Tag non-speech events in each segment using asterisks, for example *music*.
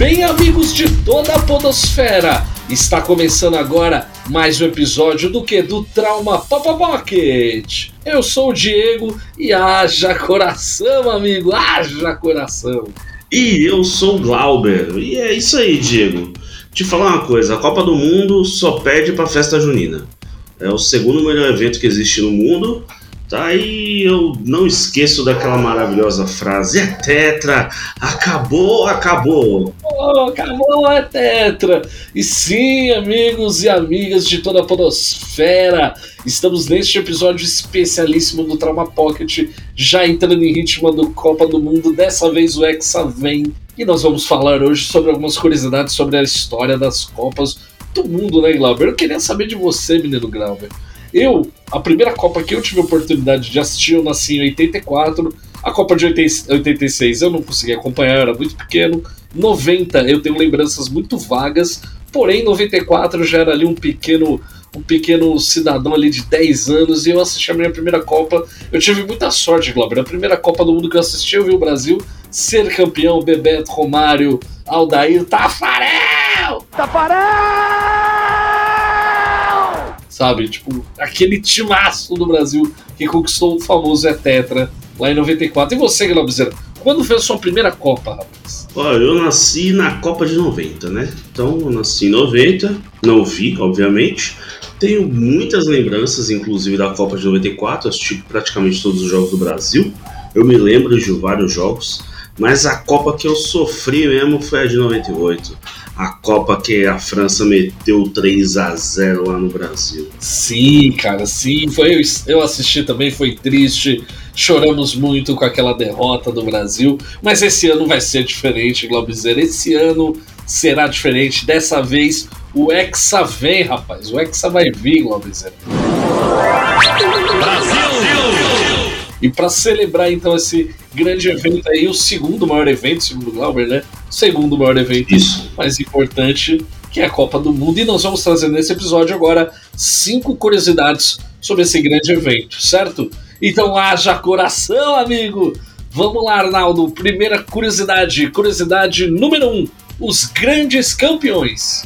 bem, amigos de toda a Podosfera? Está começando agora mais um episódio do que? Do Trauma Pop Pocket. Eu sou o Diego e haja coração, amigo, haja coração. E eu sou o Glauber. E é isso aí, Diego. Te falar uma coisa: a Copa do Mundo só perde para festa junina. É o segundo melhor evento que existe no mundo E eu não esqueço daquela maravilhosa frase: é Tetra, acabou, acabou. Oh, acabou a Tetra. E sim, amigos e amigas de toda a Podosfera, estamos neste episódio especialíssimo do Trauma Pocket, já entrando em ritmo do Copa do Mundo. Dessa vez o Hexa vem e nós vamos falar hoje sobre algumas curiosidades sobre a história das Copas do Mundo, né, Glauber? Eu queria saber de você, menino Glauber. Eu, a primeira Copa que eu tive a oportunidade de assistir, eu nasci em 84. A Copa de 86 eu não consegui acompanhar, eu era muito pequeno. 90 eu tenho lembranças muito vagas, porém 94 já era ali um pequeno um pequeno cidadão ali de 10 anos e eu assisti a minha primeira Copa. Eu tive muita sorte, Glauber. A primeira Copa do Mundo que eu assisti, eu vi o Brasil ser campeão, Bebeto, Romário, Aldair, Tafarel! Tafarel! Sabe? Tipo, aquele timaço do Brasil que conquistou o famoso é Tetra lá em 94. E você, Bezerra, quando fez a sua primeira Copa, rapaz? Eu nasci na Copa de 90, né? Então, eu nasci em 90, não vi, obviamente. Tenho muitas lembranças, inclusive da Copa de 94, assisti praticamente todos os jogos do Brasil. Eu me lembro de vários jogos, mas a Copa que eu sofri mesmo foi a de 98 a Copa que a França meteu 3 a 0 lá no Brasil. Sim, cara, sim. Foi, eu assisti também, foi triste. Choramos muito com aquela derrota do Brasil. Mas esse ano vai ser diferente, Glaubizer. Esse ano será diferente. Dessa vez o Hexa vem, rapaz. O Hexa vai vir, Glaubizer. E para celebrar então esse grande evento aí, o segundo maior evento, segundo o Glauber, né? O segundo maior evento Isso. mais importante, que é a Copa do Mundo. E nós vamos trazer nesse episódio agora cinco curiosidades sobre esse grande evento, certo? Então haja coração, amigo! Vamos lá, Arnaldo. Primeira curiosidade, curiosidade número um: os grandes campeões.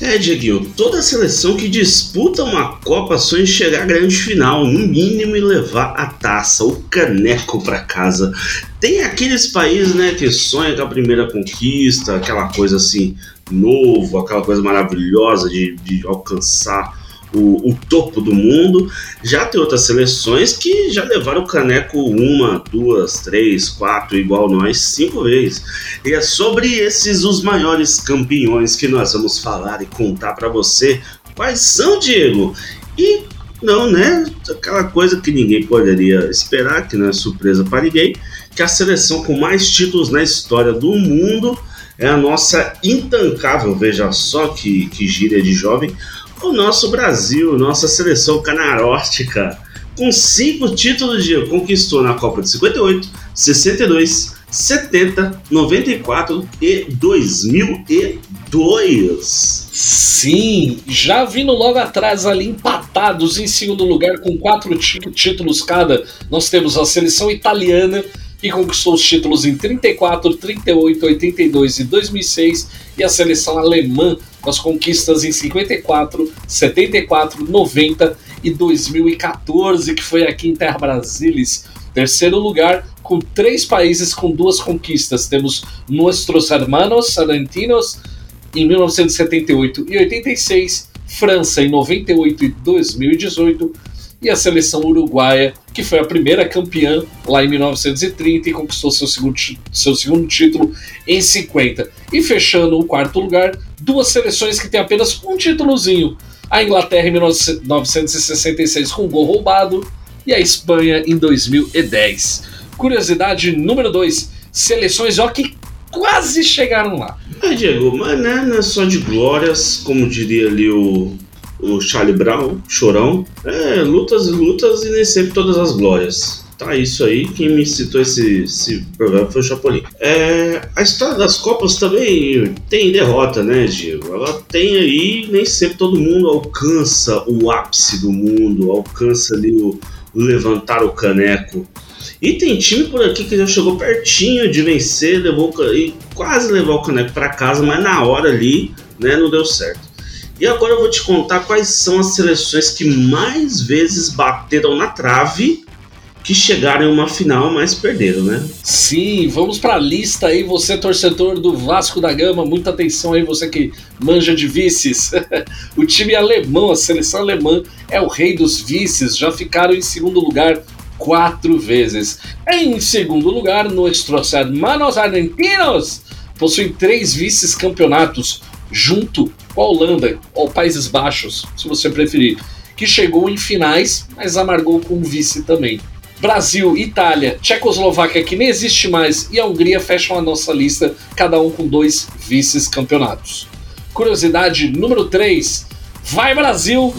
É, Dieguinho, toda seleção que disputa uma Copa sonha em chegar à grande final, no mínimo e levar a taça, o caneco para casa. Tem aqueles países, né, que sonham com a primeira conquista, aquela coisa assim, novo, aquela coisa maravilhosa de, de alcançar o, o, topo do mundo. Já tem outras seleções que já levaram o caneco uma, duas, três, quatro, igual nós, cinco vezes. E é sobre esses os maiores campeões que nós vamos falar e contar para você quais são, Diego. E não, né? Aquela coisa que ninguém poderia esperar, que não é surpresa para ninguém, que a seleção com mais títulos na história do mundo é a nossa intancável, veja só que, que gíria de jovem, o nosso Brasil, nossa seleção canaróstica, com cinco títulos de conquistou na Copa de 58, 62, 70, 94 e 2002. Sim, já vindo logo atrás ali empatados em segundo lugar com quatro títulos cada, nós temos a seleção italiana que conquistou os títulos em 34, 38, 82 e 2006 e a seleção alemã com as conquistas em 54, 74, 90 e 2014, que foi aqui em Terra Brasilis. Terceiro lugar, com três países com duas conquistas. Temos Nuestros Hermanos Argentinos em 1978 e 86, França em 98 e 2018 e a seleção uruguaia, que foi a primeira campeã lá em 1930 e conquistou seu segundo, seu segundo título em 50. E fechando o quarto lugar, duas seleções que têm apenas um títulozinho. A Inglaterra em 1966 com um gol roubado e a Espanha em 2010. Curiosidade número 2: seleções ó que quase chegaram lá. É, Diego, mas é só de glórias, como diria ali o o Charlie Brown, Chorão. É, lutas e lutas e nem sempre todas as glórias. Tá, isso aí. Quem me citou esse, esse foi o Chapolin. É, a história das Copas também tem derrota, né, Diego? Ela tem aí, nem sempre todo mundo alcança o ápice do mundo, alcança ali o levantar o caneco. E tem time por aqui que já chegou pertinho de vencer, levou e quase levou o caneco para casa, mas na hora ali, né, não deu certo. E agora eu vou te contar quais são as seleções que mais vezes bateram na trave que chegaram em uma final, mas perderam, né? Sim, vamos para a lista aí, você torcedor do Vasco da Gama, muita atenção aí, você que manja de vices. *laughs* o time alemão, a seleção alemã, é o rei dos vices, já ficaram em segundo lugar quatro vezes. Em segundo lugar, nossos hermanos argentinos possuem três vices-campeonatos, junto com a Holanda, ou Países Baixos, se você preferir, que chegou em finais, mas amargou com vice também. Brasil, Itália, Tchecoslováquia, que nem existe mais, e a Hungria fecham a nossa lista, cada um com dois vices-campeonatos. Curiosidade número 3. Vai Brasil!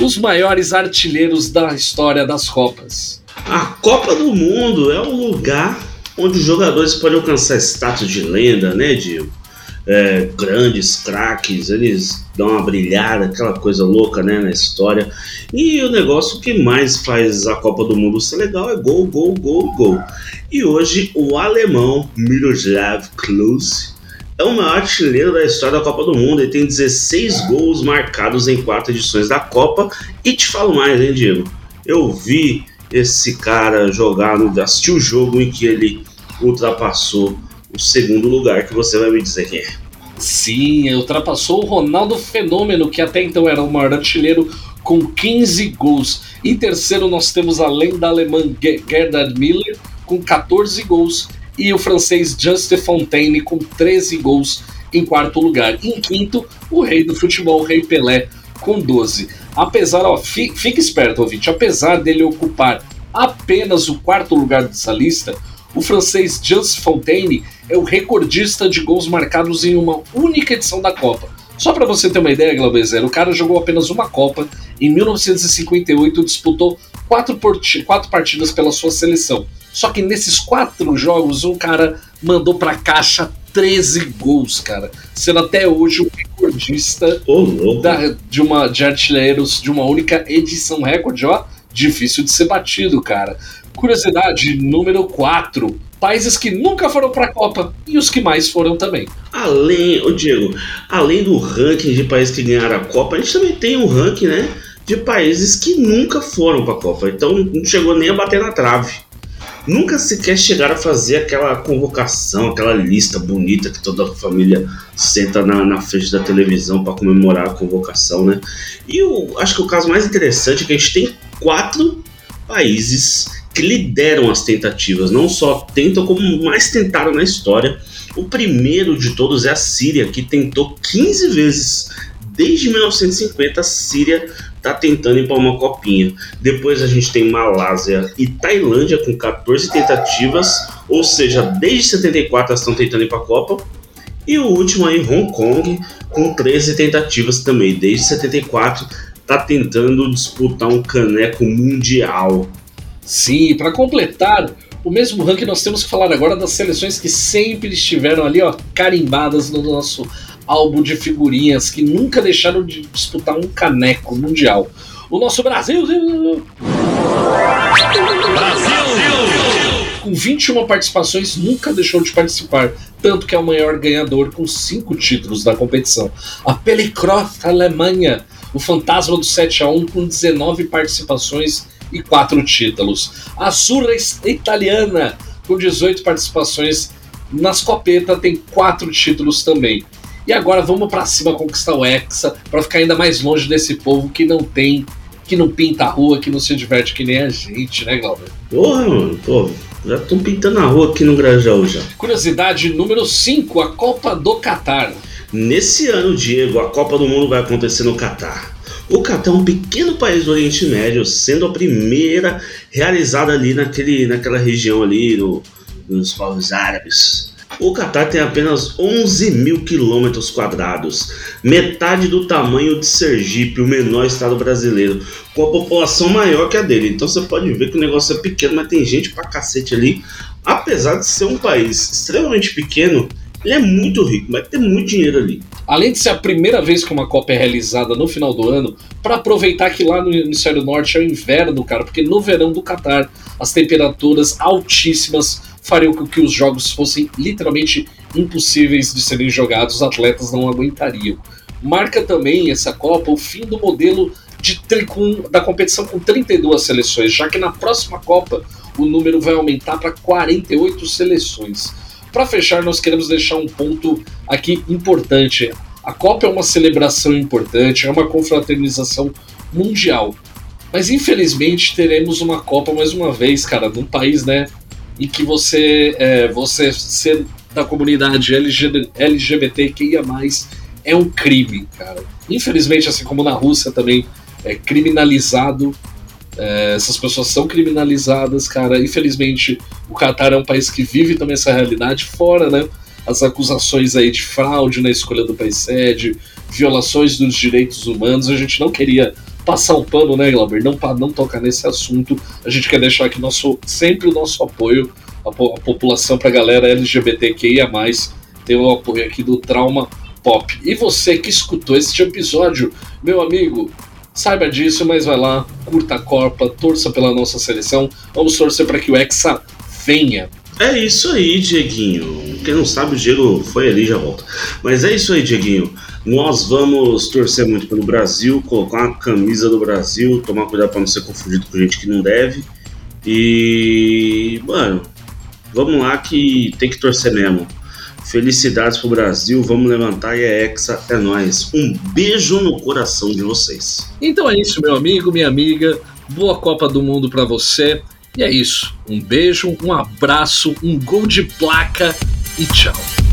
os maiores artilheiros da história das Copas. A Copa do Mundo é um lugar onde os jogadores podem alcançar status de lenda, né, Diego? É, grandes craques, eles dão uma brilhada, aquela coisa louca né, na história. E o negócio que mais faz a Copa do Mundo ser legal é gol, gol, gol, gol. E hoje o alemão Miroslav Klose é o maior artilheiro da história da Copa do Mundo. Ele tem 16 gols marcados em quatro edições da Copa. E te falo mais, hein, Diego? Eu vi esse cara jogar, assisti o jogo em que ele ultrapassou o segundo lugar, que você vai me dizer quem é. Sim, ultrapassou o Ronaldo Fenômeno, que até então era o maior artilheiro com 15 gols. Em terceiro, nós temos a lenda alemã Gerdard Miller, com 14 gols e o francês Just Fontaine com 13 gols em quarto lugar. Em quinto, o rei do futebol, o Rei Pelé, com 12. Apesar, ó, fique, fique esperto, ouvinte, apesar dele ocupar apenas o quarto lugar dessa lista, o francês Just Fontaine é o recordista de gols marcados em uma única edição da Copa. Só para você ter uma ideia, Glaubezer, o cara jogou apenas uma Copa. Em 1958, disputou quatro, quatro partidas pela sua seleção. Só que nesses quatro jogos, um cara mandou pra caixa 13 gols, cara. Sendo até hoje o recordista oh, da, de, uma, de artilheiros de uma única edição recorde, ó. Difícil de ser batido, cara. Curiosidade número 4. Países que nunca foram para a Copa e os que mais foram também. Além, ô Diego, além do ranking de países que ganharam a Copa, a gente também tem um ranking, né? De países que nunca foram para a Copa. Então não chegou nem a bater na trave nunca sequer chegaram a fazer aquela convocação, aquela lista bonita que toda a família senta na, na frente da televisão para comemorar a convocação, né? E eu acho que o caso mais interessante é que a gente tem quatro países que lideram as tentativas, não só tentam, como mais tentaram na história. O primeiro de todos é a Síria, que tentou 15 vezes. Desde 1950, a Síria tá tentando ir para uma copinha. Depois a gente tem Malásia e Tailândia com 14 tentativas, ou seja, desde 74 elas estão tentando ir para a Copa. E o último aí, Hong Kong, com 13 tentativas também, desde 74 tá tentando disputar um caneco mundial. Sim, para completar o mesmo ranking nós temos que falar agora das seleções que sempre estiveram ali, ó, carimbadas no nosso álbum de figurinhas que nunca deixaram de disputar um caneco mundial. O nosso Brasil! Brasil! Com 21 participações, nunca deixou de participar, tanto que é o maior ganhador com 5 títulos da competição. A Pelicroft Alemanha, o fantasma do 7 a 1 com 19 participações e 4 títulos. A Surra Italiana, com 18 participações nas Copeta, tem 4 títulos também. E agora vamos para cima conquistar o Hexa para ficar ainda mais longe desse povo que não tem, que não pinta a rua, que não se diverte que nem a gente, né, Glauber? Porra, mano, pô, já estão pintando a rua aqui no Grajaú já. Curiosidade número 5, a Copa do Catar. Nesse ano, Diego, a Copa do Mundo vai acontecer no Catar. O Catar é um pequeno país do Oriente Médio, sendo a primeira realizada ali naquele, naquela região ali, no, nos povos árabes. O Catar tem apenas 11 mil quilômetros quadrados, metade do tamanho de Sergipe, o menor estado brasileiro, com a população maior que a dele. Então você pode ver que o negócio é pequeno, mas tem gente pra cacete ali. Apesar de ser um país extremamente pequeno, ele é muito rico, mas tem muito dinheiro ali. além de ser a primeira vez que uma Copa é realizada no final do ano, para aproveitar que lá no hemisfério norte é o inverno, cara, porque no verão do Catar as temperaturas altíssimas fariam com que os jogos fossem literalmente impossíveis de serem jogados, os atletas não aguentariam. Marca também essa Copa o fim do modelo de com, da competição com 32 seleções, já que na próxima Copa o número vai aumentar para 48 seleções. Para fechar, nós queremos deixar um ponto aqui importante. A Copa é uma celebração importante, é uma confraternização mundial. Mas infelizmente teremos uma Copa mais uma vez, cara, num país, né, em que você, é, você ser da comunidade LGBT, LGBTQIA+, é um crime, cara. Infelizmente, assim como na Rússia também é criminalizado, é, essas pessoas são criminalizadas, cara. Infelizmente, o Catar é um país que vive também essa realidade, fora, né? As acusações aí de fraude na escolha do país sede, violações dos direitos humanos. A gente não queria passar o pano, né, Glauber? Não, não tocar nesse assunto. A gente quer deixar aqui nosso, sempre o nosso apoio à, à população, para a galera LGBTQIA. Tem o apoio aqui do Trauma Pop. E você que escutou este episódio, meu amigo, saiba disso, mas vai lá, curta a Copa, torça pela nossa seleção. Vamos torcer para que o Hexa venha. É isso aí, Dieguinho. Quem não sabe, o Diego foi ali já volta. Mas é isso aí, Dieguinho. Nós vamos torcer muito pelo Brasil, colocar uma camisa do Brasil, tomar cuidado para não ser confundido com gente que não deve. E, mano, vamos lá que tem que torcer mesmo. Felicidades pro Brasil, vamos levantar e é Hexa, é nóis. Um beijo no coração de vocês. Então é isso, meu amigo, minha amiga. Boa Copa do Mundo para você. E é isso. Um beijo, um abraço, um gol de placa e tchau.